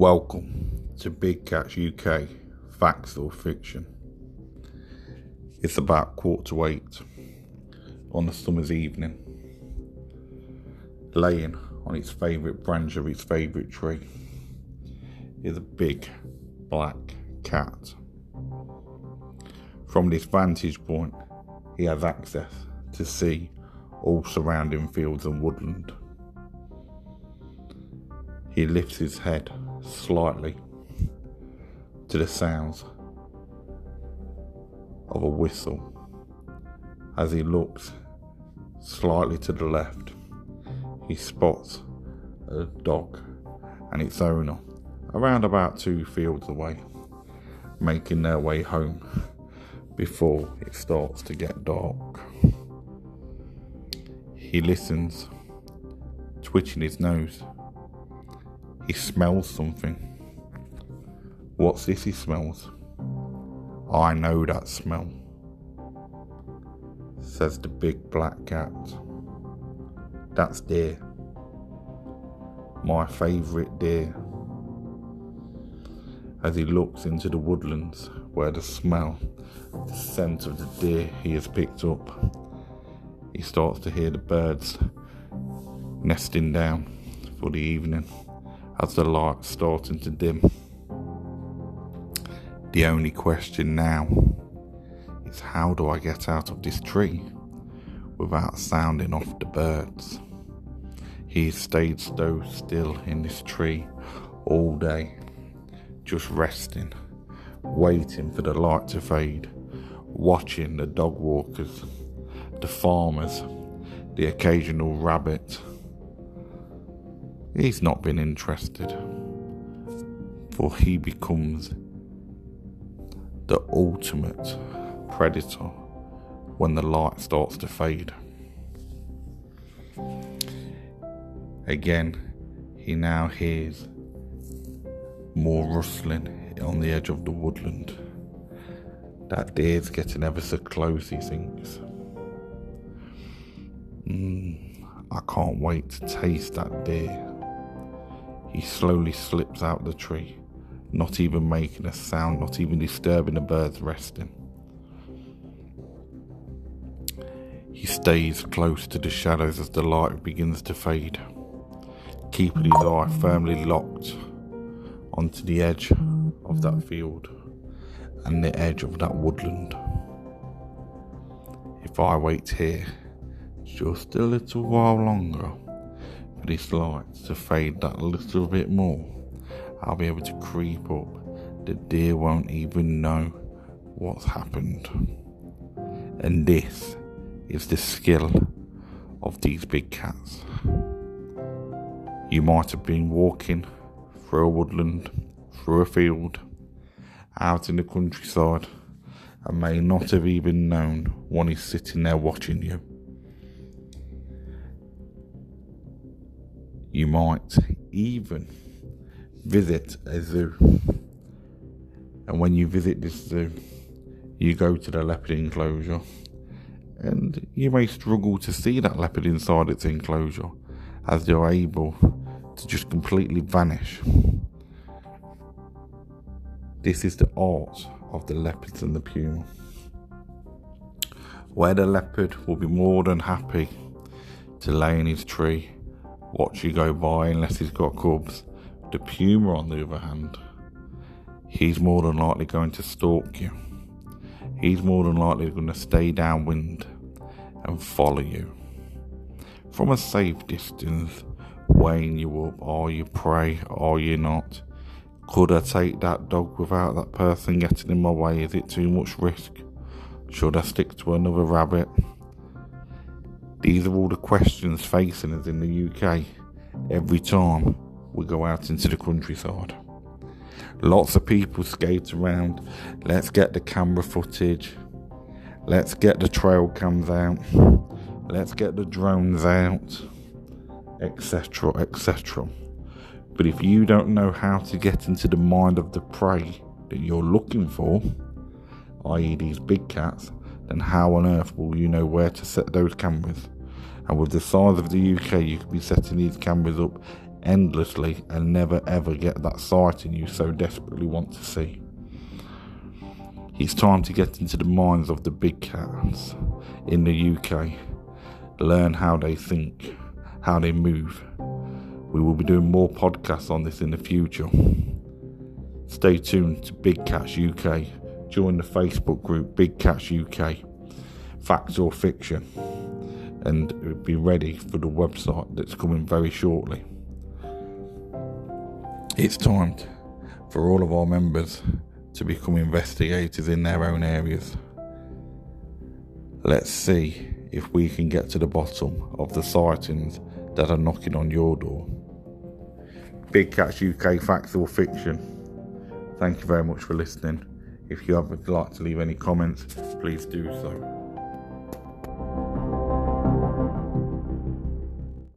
Welcome to Big Cats UK Facts or Fiction. It's about quarter to eight on a summer's evening, laying on its favourite branch of its favourite tree is a big black cat. From this vantage point, he has access to see all surrounding fields and woodland. He lifts his head slightly to the sounds of a whistle as he looks slightly to the left. He spots a dog and its owner around about two fields away, making their way home before it starts to get dark. He listens, twitching his nose he smells something. What's this he smells? I know that smell, says the big black cat. That's deer. My favourite deer. As he looks into the woodlands where the smell, the scent of the deer he has picked up, he starts to hear the birds nesting down for the evening as the light starting to dim. The only question now is how do I get out of this tree without sounding off the birds? He stayed so still in this tree all day, just resting, waiting for the light to fade, watching the dog walkers, the farmers, the occasional rabbit He's not been interested, for he becomes the ultimate predator when the light starts to fade. Again, he now hears more rustling on the edge of the woodland. That deer's getting ever so close, he thinks. Mm, I can't wait to taste that deer. He slowly slips out the tree, not even making a sound, not even disturbing the birds resting. He stays close to the shadows as the light begins to fade, keeping his eye firmly locked onto the edge of that field and the edge of that woodland. If I wait here just a little while longer, this light to fade that little bit more, I'll be able to creep up. The deer won't even know what's happened. And this is the skill of these big cats. You might have been walking through a woodland, through a field, out in the countryside, and may not have even known one is sitting there watching you. You might even visit a zoo. And when you visit this zoo, you go to the leopard enclosure, and you may struggle to see that leopard inside its enclosure as they're able to just completely vanish. This is the art of the leopards and the puma. Where the leopard will be more than happy to lay in his tree watch you go by unless he's got cubs. The puma, on the other hand, he's more than likely going to stalk you. He's more than likely going to stay downwind and follow you. From a safe distance, weighing you up, are you prey, are you not? Could I take that dog without that person getting in my way? Is it too much risk? Should I stick to another rabbit? These are all the questions facing us in the UK every time we go out into the countryside. Lots of people skate around. Let's get the camera footage. Let's get the trail cams out. Let's get the drones out, etc. etc. But if you don't know how to get into the mind of the prey that you're looking for, i.e., these big cats, then how on earth will you know where to set those cameras? And with the size of the UK, you could be setting these cameras up endlessly and never ever get that sighting you so desperately want to see. It's time to get into the minds of the big cats in the UK, learn how they think, how they move. We will be doing more podcasts on this in the future. Stay tuned to Big Cats UK. Join the Facebook group Big Cats UK, Facts or Fiction, and be ready for the website that's coming very shortly. It's time for all of our members to become investigators in their own areas. Let's see if we can get to the bottom of the sightings that are knocking on your door. Big Cats UK Facts or Fiction. Thank you very much for listening. If you have would like to leave any comments, please do so.